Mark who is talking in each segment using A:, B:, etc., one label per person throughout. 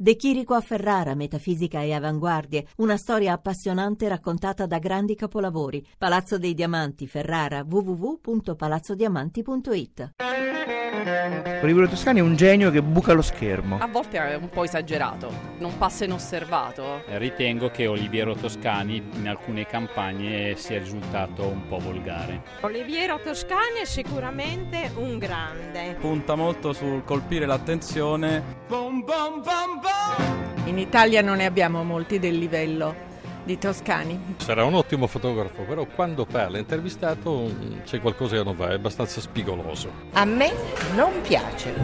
A: De Chirico a Ferrara, metafisica e avanguardie, una storia appassionante raccontata da grandi capolavori. Palazzo dei Diamanti, Ferrara, www.palazzodiamanti.it.
B: Olivero Toscani è un genio che buca lo schermo.
C: A volte è un po' esagerato, non passa inosservato.
D: Ritengo che Oliviero Toscani in alcune campagne sia risultato un po' volgare.
E: Oliviero Toscani è sicuramente un grande.
F: Punta molto sul colpire l'attenzione. Bom, bom,
G: bom, in Italia non ne abbiamo molti del livello di Toscani.
H: Sarà un ottimo fotografo, però quando parla intervistato mm, c'è qualcosa che non va, è abbastanza spigoloso.
I: A me non piace.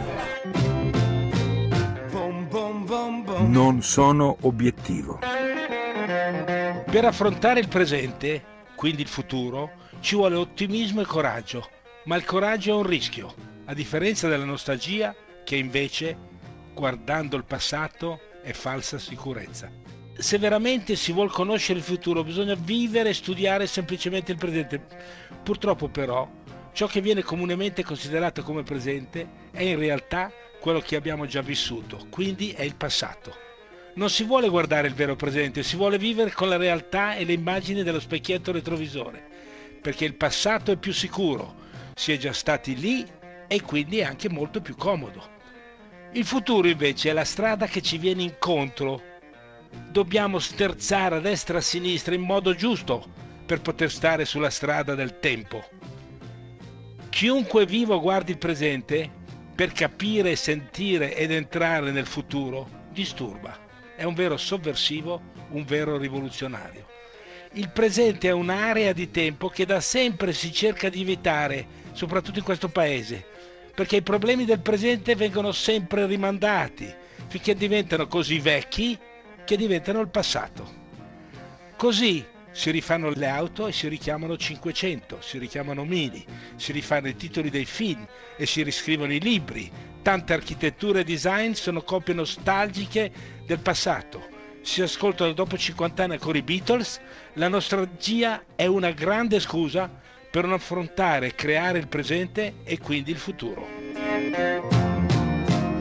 J: Non sono obiettivo.
K: Per affrontare il presente, quindi il futuro, ci vuole ottimismo e coraggio, ma il coraggio è un rischio, a differenza della nostalgia che invece guardando il passato è falsa sicurezza. Se veramente si vuole conoscere il futuro bisogna vivere e studiare semplicemente il presente. Purtroppo però ciò che viene comunemente considerato come presente è in realtà quello che abbiamo già vissuto, quindi è il passato. Non si vuole guardare il vero presente, si vuole vivere con la realtà e le immagini dello specchietto retrovisore, perché il passato è più sicuro, si è già stati lì e quindi è anche molto più comodo. Il futuro invece è la strada che ci viene incontro. Dobbiamo sterzare a destra e a sinistra in modo giusto per poter stare sulla strada del tempo. Chiunque vivo guardi il presente, per capire, sentire ed entrare nel futuro, disturba. È un vero sovversivo, un vero rivoluzionario. Il presente è un'area di tempo che da sempre si cerca di evitare, soprattutto in questo paese perché i problemi del presente vengono sempre rimandati finché diventano così vecchi che diventano il passato. Così si rifanno le auto e si richiamano 500, si richiamano Mini, si rifanno i titoli dei film e si riscrivono i libri. Tante architetture e design sono copie nostalgiche del passato. Si ascoltano dopo 50 anni ancora i Beatles. La nostalgia è una grande scusa per non affrontare e creare il presente e quindi il futuro.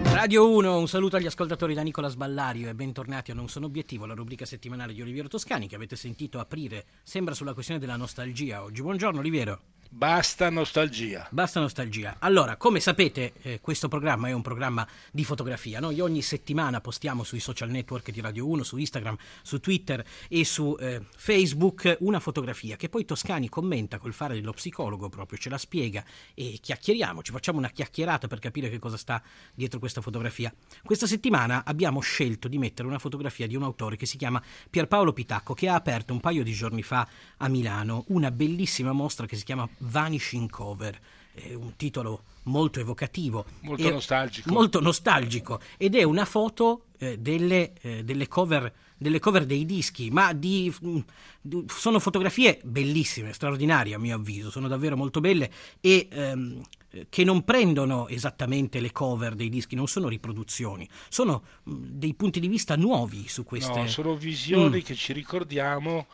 L: Radio 1, un saluto agli ascoltatori da Nicola Sballario e bentornati a Non sono obiettivo, la rubrica settimanale di Oliviero Toscani che avete sentito aprire, sembra sulla questione della nostalgia oggi. Buongiorno Oliviero.
K: Basta nostalgia.
L: Basta nostalgia. Allora, come sapete, eh, questo programma è un programma di fotografia. Noi ogni settimana postiamo sui social network di Radio 1, su Instagram, su Twitter e su eh, Facebook una fotografia che poi Toscani commenta col fare dello psicologo proprio, ce la spiega e chiacchieriamo, ci facciamo una chiacchierata per capire che cosa sta dietro questa fotografia. Questa settimana abbiamo scelto di mettere una fotografia di un autore che si chiama Pierpaolo Pitacco che ha aperto un paio di giorni fa a Milano una bellissima mostra che si chiama Vanishing Cover, è un titolo molto evocativo.
K: Molto nostalgico.
L: Molto nostalgico ed è una foto eh, delle, eh, delle, cover, delle, cover, dei dischi, ma di, mh, mm, sono fotografie bellissime, straordinarie a mio avviso, sono davvero molto belle e ehm, che non prendono esattamente le cover dei dischi, non sono riproduzioni, sono mh, mm, dei punti di vista nuovi su queste...
K: No, sono visioni mm. che ci ricordiamo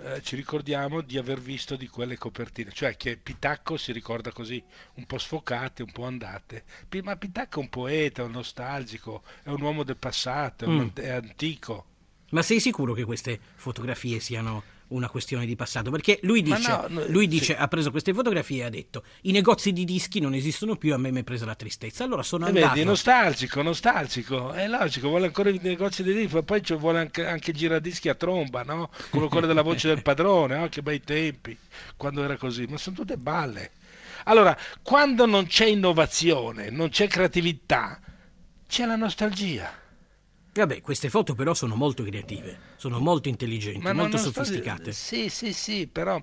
K: eh, ci ricordiamo di aver visto di quelle copertine, cioè che Pitacco si ricorda così, un po' sfocate, un po' andate. Ma Pitacco è un poeta, è un nostalgico, è un uomo del passato, è, mm. è antico.
L: Ma sei sicuro che queste fotografie siano una questione di passato, perché lui dice, no, no, lui dice sì. ha preso queste fotografie e ha detto i negozi di dischi non esistono più, a me mi è presa la tristezza. Allora sono e andato...
K: Vedi, nostalgico, nostalgico, è logico, vuole ancora i negozi di dischi, poi vuole anche, anche giradischi a tromba, no? Con quello della voce del padrone, oh, che bei tempi, quando era così, ma sono tutte balle. Allora, quando non c'è innovazione, non c'è creatività, c'è la nostalgia.
L: Vabbè, queste foto però sono molto creative, sono molto intelligenti, Ma molto sofisticate.
K: Sto... Sì, sì, sì, però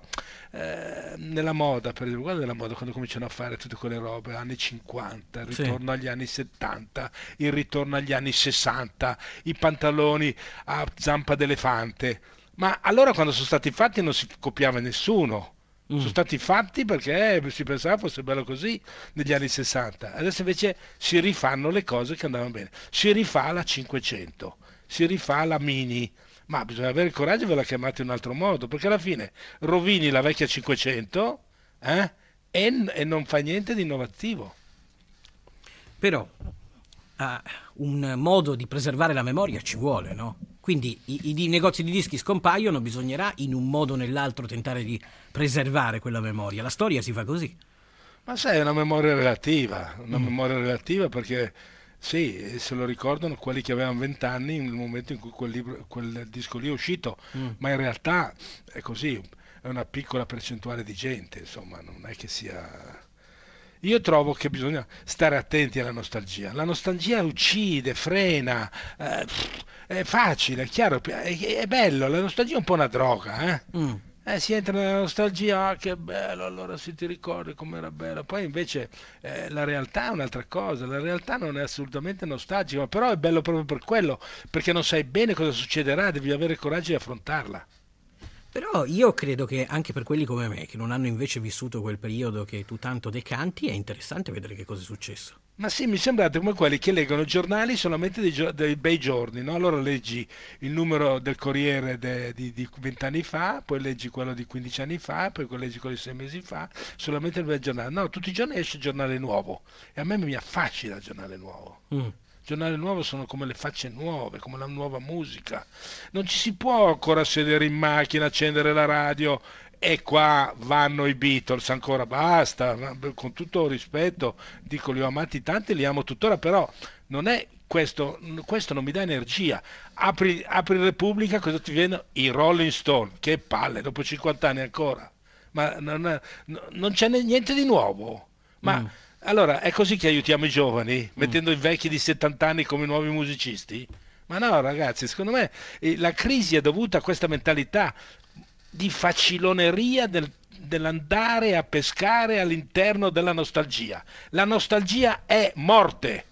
K: eh, nella moda, per esempio, guarda nella moda quando cominciano a fare tutte quelle robe, anni 50, il ritorno sì. agli anni 70, il ritorno agli anni 60, i pantaloni a zampa d'elefante. Ma allora quando sono stati fatti non si copiava nessuno Mm. Sono stati fatti perché si pensava fosse bello così negli anni 60. Adesso invece si rifanno le cose che andavano bene. Si rifà la 500, si rifà la Mini, ma bisogna avere il coraggio e ve la chiamate in un altro modo, perché alla fine rovini la vecchia 500 eh, e, e non fa niente di innovativo.
L: Però uh, un modo di preservare la memoria ci vuole, no? Quindi i, i, negozi di dischi scompaiono, bisognerà in un modo o nell'altro tentare di preservare quella memoria. La storia si fa così.
K: Ma sai, è una memoria relativa, una mm. memoria relativa perché sì, se lo ricordano quelli che avevano vent'anni nel momento in cui quel, libro, quel disco lì è uscito, mm. ma in realtà è così, è una piccola percentuale di gente, insomma, non è che sia... Io trovo che bisogna stare attenti alla nostalgia. La nostalgia uccide, frena, eh, è facile, è chiaro, è, è, bello, la nostalgia è un po' una droga, eh? Mm. Eh, si entra nella nostalgia, ah, che bello, allora si ti ricordi com'era bello. Poi invece eh, la realtà è un'altra cosa, la realtà non è assolutamente nostalgica, però è bello proprio per quello, perché non sai bene cosa succederà, devi avere il coraggio di affrontarla.
L: Però io credo che anche per quelli come me, che non hanno invece vissuto quel periodo che tu tanto decanti, è interessante vedere che cosa è successo.
K: Ma sì, mi sembrate come quelli che leggono giornali solamente dei, dei bei giorni, no? Allora leggi il numero del Corriere de, di, di 20 anni fa, poi leggi quello di 15 anni fa, poi leggi quello di 6 mesi fa, solamente il bel giornale. No, tutti i giorni esce il giornale nuovo e a me mi affascina il giornale nuovo. Mm. Giornale nuovo sono come le facce nuove, come la nuova musica. Non ci si può ancora sedere in macchina, accendere la radio e qua vanno i Beatles ancora basta con tutto rispetto dico li ho amati tanti li amo tuttora però non è questo, questo non mi dà energia apri, apri Repubblica cosa ti viene i Rolling Stone che palle dopo 50 anni ancora ma non, non c'è niente di nuovo ma mm. Allora è così che aiutiamo i giovani mm. mettendo i vecchi di 70 anni come nuovi musicisti ma no, ragazzi, secondo me eh, la crisi è dovuta a questa mentalità di faciloneria del, dell'andare a pescare all'interno della nostalgia. La nostalgia è morte.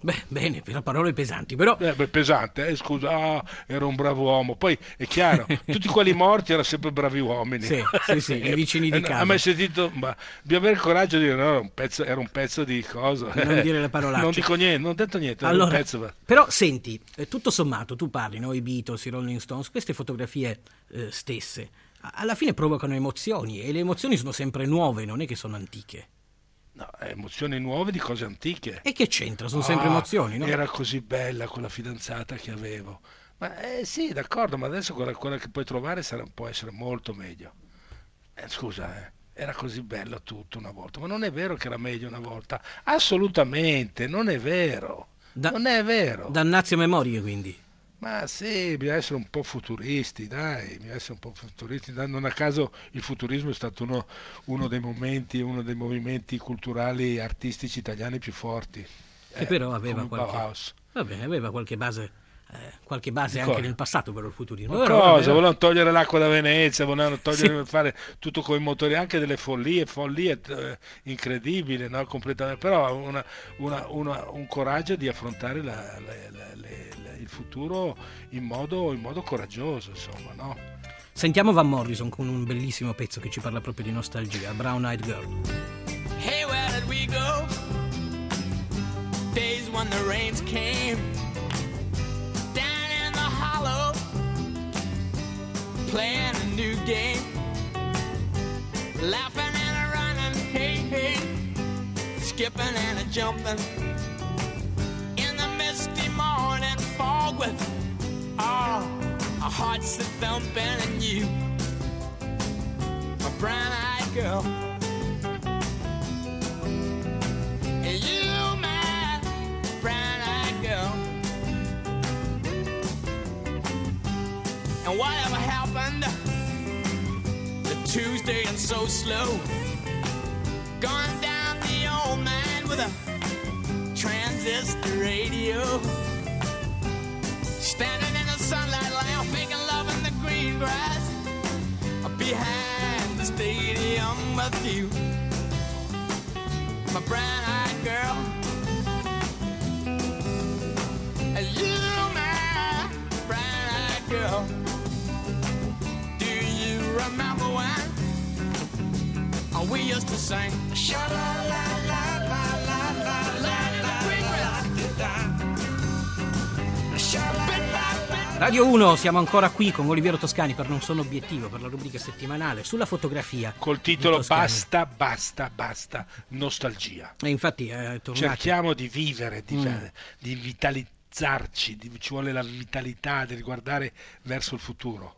L: Beh, bene, per parole pesanti, però...
K: Eh, beh, pesante, eh, scusa, oh, ero un bravo uomo. Poi, è chiaro, tutti quelli morti erano sempre bravi uomini.
L: Sì, sì, sì, i vicini di casa.
K: Ha mai sentito, ma bisogna avere il coraggio di dire, no, un pezzo, era un pezzo di cosa.
L: Non dire le parolacce.
K: Non dico niente, non ho detto niente.
L: Allora,
K: pezzo...
L: Però, senti, eh, tutto sommato, tu parli, no, i Beatles, i Rolling Stones, queste fotografie eh, stesse, alla fine provocano emozioni e le emozioni sono sempre nuove, non è che sono antiche.
K: No, emozioni nuove di cose antiche.
L: E che c'entra? Sono sempre ah, emozioni, no?
K: Era così bella quella fidanzata che avevo. Ma eh, sì, d'accordo, ma adesso quella, quella che puoi trovare sarà, può essere molto meglio. Eh, scusa, eh, era così bello tutto una volta, ma non è vero che era meglio una volta. Assolutamente, non è vero. Da, non è vero.
L: Dannazio memorie, quindi.
K: Ma sì, bisogna essere un po' futuristi, dai, bisogna essere un po' futuristi. Non a caso il futurismo è stato uno, uno dei momenti, uno dei movimenti culturali artistici italiani più forti.
L: Che eh, però aveva qualche, vabbè, aveva qualche base qualche base anche nel passato per il futurismo.
K: Ma cosa? Volevano togliere l'acqua da Venezia, volevano togliere, sì. fare tutto con i motori, anche delle follie, follie eh, incredibili, no? completamente. Però una, una, una, un coraggio di affrontare la, la, la, il futuro in modo, in modo coraggioso, insomma, no?
L: Sentiamo Van Morrison con un bellissimo pezzo che ci parla proprio di nostalgia, Brown Eyed Girl. Hey, where did we go? Days when the rains came. Playing a new game, laughing and a running, hey, hey, skipping and a jumping. In the misty morning fog with all oh, our hearts that thumping and you, a brown-eyed girl. And you, my brown-eyed And whatever happened the Tuesday and so slow. Gone down the old man with a transistor radio. Standing in the sunlight, laughing making love in the green grass. Behind the stadium with you, my brown eyed girl. sang. Sha la la la la la la la Radio 1, siamo ancora qui con Oliviero Toscani per Non sono obiettivo, per la rubrica settimanale sulla fotografia.
K: Col titolo Basta, basta, basta, nostalgia.
L: E infatti eh,
K: Cerchiamo di vivere, di, mm. di vitalizzarci, di, ci vuole la vitalità di guardare verso il futuro.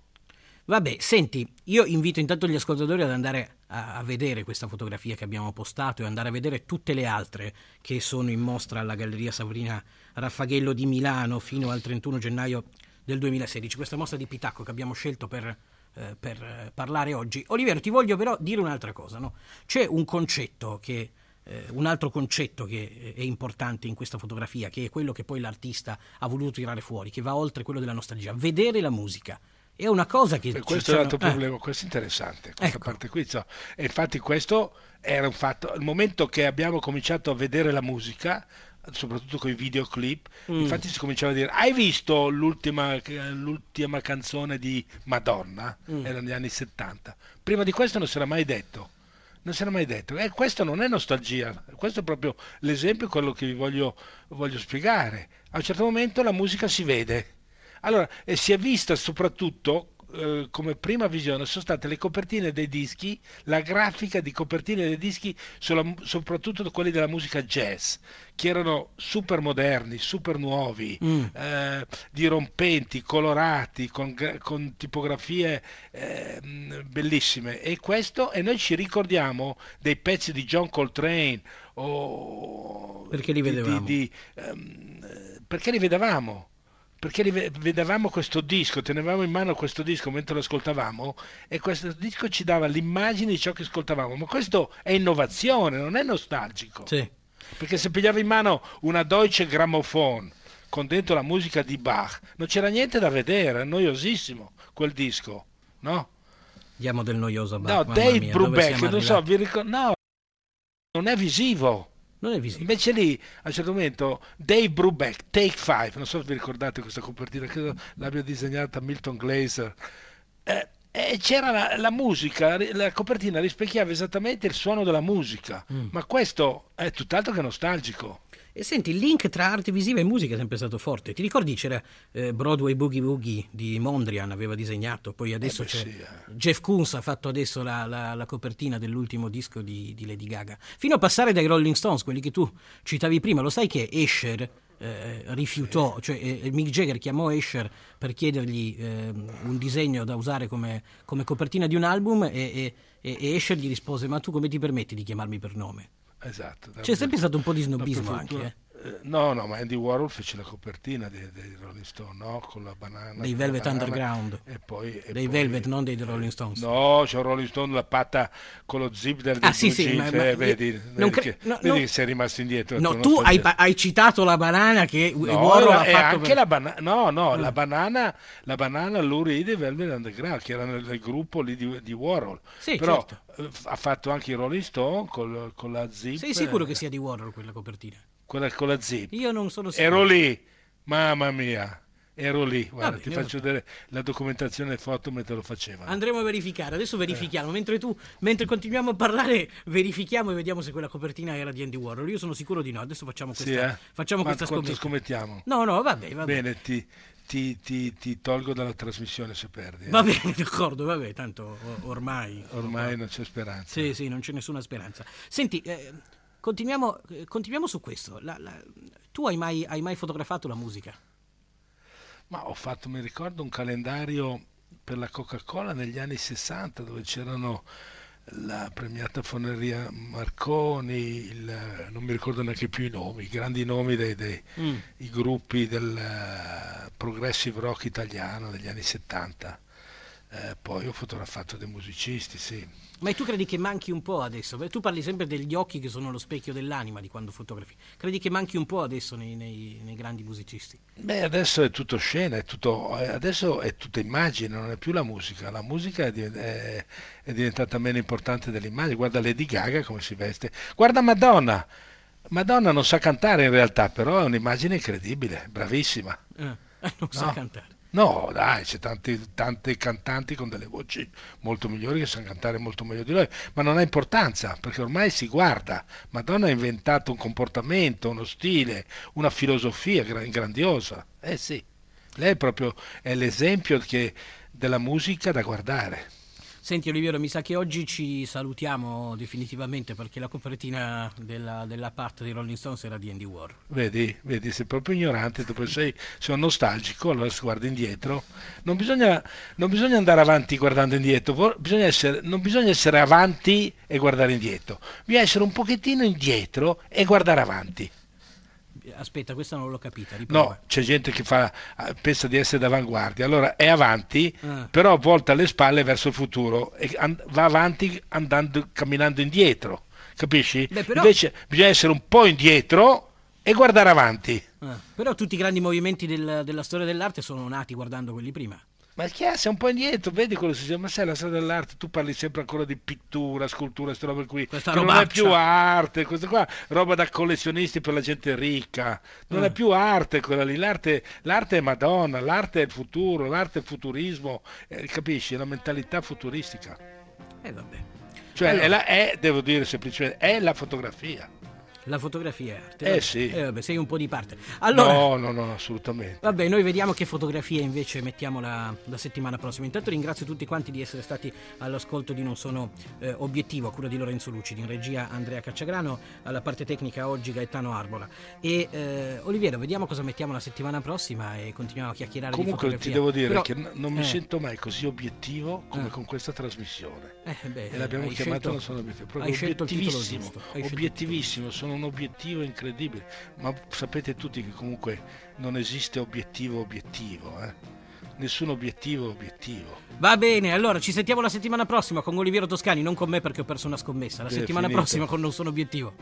L: Vabbè, senti, io invito intanto gli ascoltatori ad andare a, a, vedere questa fotografia che abbiamo postato e andare a vedere tutte le altre che sono in mostra alla Galleria Sabrina Raffaghello di Milano fino al 31 gennaio del 2016, questa mostra di Pitacco che abbiamo scelto per, eh, per eh, parlare oggi. Oliviero, ti voglio però dire un'altra cosa, no? C'è un concetto che eh, un altro concetto che è importante in questa fotografia, che è quello che poi l'artista ha voluto tirare fuori, che va oltre quello della nostalgia, vedere la musica. È una cosa che...
K: E questo è l'altro eh. problema, questo è interessante, questa ecco. parte qui. So. E infatti questo era un fatto, il momento che abbiamo cominciato a vedere la musica, soprattutto con i videoclip. Mm. Infatti si cominciava a dire: Hai visto l'ultima, l'ultima canzone di Madonna? Mm. Era negli anni 70. Prima di questo non si era mai detto. Non si era mai detto. E questo non è nostalgia, questo è proprio l'esempio, quello che vi voglio, voglio spiegare. A un certo momento la musica si vede. Allora, e si è vista soprattutto eh, come prima visione sono state le copertine dei dischi, la grafica di copertine dei dischi, sulla, soprattutto quelli della musica jazz, che erano super moderni, super nuovi, mm. eh, dirompenti, colorati, con, con tipografie eh, bellissime. E questo, e noi ci ricordiamo dei pezzi di John Coltrane o
L: perché li vedevamo?
K: Di, di, um, perché li vedevamo? Perché vedevamo questo disco, tenevamo in mano questo disco mentre lo ascoltavamo e questo disco ci dava l'immagine di ciò che ascoltavamo, ma questo è innovazione, non è nostalgico.
L: Sì.
K: Perché se pigliavi in mano una Deutsche Grammophon con dentro la musica di Bach, non c'era niente da vedere, è noiosissimo quel disco, no?
L: Diamo del noioso a Bach.
K: No, Dave Brubeck, non so, vi ricordo, no, non è visivo
L: non è visibile.
K: Invece lì, a un certo momento, Dave Brubeck, Take Five, non so se vi ricordate questa copertina, credo l'abbia disegnata Milton Glaser. Eh, e c'era la, la, musica, la copertina rispecchiava esattamente il suono della musica, mm. ma questo è tutt'altro che nostalgico.
L: E senti, il link tra arte visiva e musica è sempre stato forte. Ti ricordi c'era eh, Broadway Boogie Woogie di Mondrian, aveva disegnato, poi adesso eh c'è sì, eh. Jeff Koons ha fatto adesso la, la, la copertina dell'ultimo disco di, di, Lady Gaga. Fino a passare dai Rolling Stones, quelli che tu citavi prima, lo sai che Escher eh, rifiutò, cioè eh, Mick Jagger chiamò Escher per chiedergli eh, un disegno da usare come, come, copertina di un album e, e, e Escher gli rispose ma tu come ti permetti di chiamarmi per nome?
K: Esatto.
L: C'è sempre stato un po' di snobismo anche. Eh?
K: Eh, no, no, ma Andy Warhol fece la copertina dei, dei Rolling Stone, no? Con la banana.
L: Dei Velvet
K: banana,
L: Underground.
K: E poi, e
L: dei
K: poi,
L: Velvet, non dei Rolling Stones.
K: No, c'è un Rolling Stone la patta con lo zip del
L: ah, sì, sì, ma, ma,
K: eh, vedi, vedi, cre- che, no, vedi no, che sei rimasto indietro.
L: No, tu hai, hai, citato la banana che no, Warhol ha fatto.
K: Anche per... la banana, no, no, mm. la banana, la banana Lou Reed e Velvet Underground, che erano nel gruppo lì di, di Warhol.
L: Sì,
K: Però
L: certo.
K: Eh, ha fatto anche i Rolling Stone col, con la zip.
L: Sei sicuro che sia di Warhol quella copertina?
K: Quella con la zip.
L: Io non sono sicuro.
K: Ero lì, mamma mia. Ero lì, guarda, Vabbè, ti faccio vedere la documentazione foto mentre lo facevano.
L: Andremo a verificare, adesso verifichiamo, eh. mentre tu, mentre continuiamo a parlare, verifichiamo e vediamo se quella copertina era di Andy Warhol. Io sono sicuro di no, adesso facciamo questa, sì, eh? facciamo questa
K: scommetta. scommettiamo?
L: No, no, vabbè,
K: vabbè. Bene, ti, ti, ti, ti, tolgo dalla trasmissione se perdi. Eh.
L: Va bene, d'accordo, vabbè, tanto ormai...
K: Ormai non c'è speranza.
L: Sì, sì, non c'è nessuna speranza. Senti... Eh, Continuiamo, eh, continuiamo su questo. La, la, tu hai mai, hai mai fotografato la musica?
K: Ma ho fatto, mi ricordo, un calendario per la Coca-Cola negli anni 60 dove c'erano la premiata Foneria Marconi, il, non mi ricordo neanche più i nomi, i grandi nomi dei, dei mm. gruppi del uh, progressive rock italiano degli anni 70. Eh, poi ho fotografato dei musicisti, sì.
L: Ma tu credi che manchi un po' adesso? Tu parli sempre degli occhi che sono lo specchio dell'anima di quando fotografi. Credi che manchi un po' adesso nei, nei, nei grandi musicisti?
K: Beh, adesso è tutto scena, è tutto, adesso è tutta immagine, non è più la musica. La musica è, è, è diventata meno importante dell'immagine. Guarda Lady Gaga come si veste. Guarda Madonna. Madonna non sa cantare in realtà, però è un'immagine incredibile, bravissima.
L: Eh, non no? sa cantare.
K: No, dai, c'è tanti, tanti cantanti con delle voci molto migliori che sanno cantare molto meglio di lei, ma non ha importanza perché ormai si guarda. Madonna ha inventato un comportamento, uno stile, una filosofia grandiosa. Eh sì, Lei proprio è l'esempio che, della musica da guardare.
L: Senti Oliviero, mi sa che oggi ci salutiamo definitivamente perché la copertina della, della parte di Rolling Stones era di Andy Warhol.
K: Vedi, vedi, sei proprio ignorante, dopo sei, sei nostalgico, allora si guarda indietro. Non bisogna, non bisogna andare avanti guardando indietro, bisogna essere, non bisogna essere avanti e guardare indietro, bisogna essere un pochettino indietro e guardare avanti.
L: Aspetta, questa non l'ho capita.
K: Riprova. No, c'è gente che fa, eh, pensa di essere d'avanguardia, allora è avanti, ah. però volta le spalle verso il futuro e va avanti andando, camminando indietro, capisci? Beh, però... Invece bisogna essere un po' indietro e guardare avanti.
L: Ah. Però tutti i grandi movimenti del, della storia dell'arte sono nati guardando quelli prima.
K: Ma che è? Sei un po' indietro, vedi quello che si dice, ma sai la storia dell'arte, tu parli sempre ancora di pittura, scultura, queste robe qui,
L: Questa
K: non è più arte, questa qua roba da collezionisti per la gente ricca, non mm. è più arte quella lì, l'arte, l'arte, è Madonna, l'arte è il futuro, l'arte è il futurismo, eh, capisci? È la mentalità futuristica.
L: E eh, vabbè.
K: Cioè, allora... è, la, è, devo dire semplicemente, è la fotografia.
L: La fotografia è arte.
K: Eh vabbè. sì.
L: Eh, vabbè, sei un po' di parte. Allora,
K: no, no, no, assolutamente.
L: Vabbè, noi vediamo che fotografie invece mettiamo la, la, settimana prossima. Intanto ringrazio tutti quanti di essere stati all'ascolto di Non Sono eh, Obiettivo, a cura di Lorenzo Lucidi, in regia Andrea Cacciagrano, alla parte tecnica oggi Gaetano Arbola. E eh, Oliviero, vediamo cosa mettiamo la settimana prossima e continuiamo a chiacchierare
K: Comunque
L: ti
K: devo dire Però, che non mi eh. sento mai così obiettivo come eh. con questa trasmissione.
L: Eh, beh,
K: e l'abbiamo chiamato Non Sono Obiettivo. Proprio obiettivissimo, obiettivissimo, sono un obiettivo incredibile, ma sapete tutti che comunque non esiste obiettivo obiettivo, eh? nessun obiettivo obiettivo.
L: Va bene, allora ci sentiamo la settimana prossima con Oliviero Toscani, non con me perché ho perso una scommessa, la settimana prossima con Non sono obiettivo.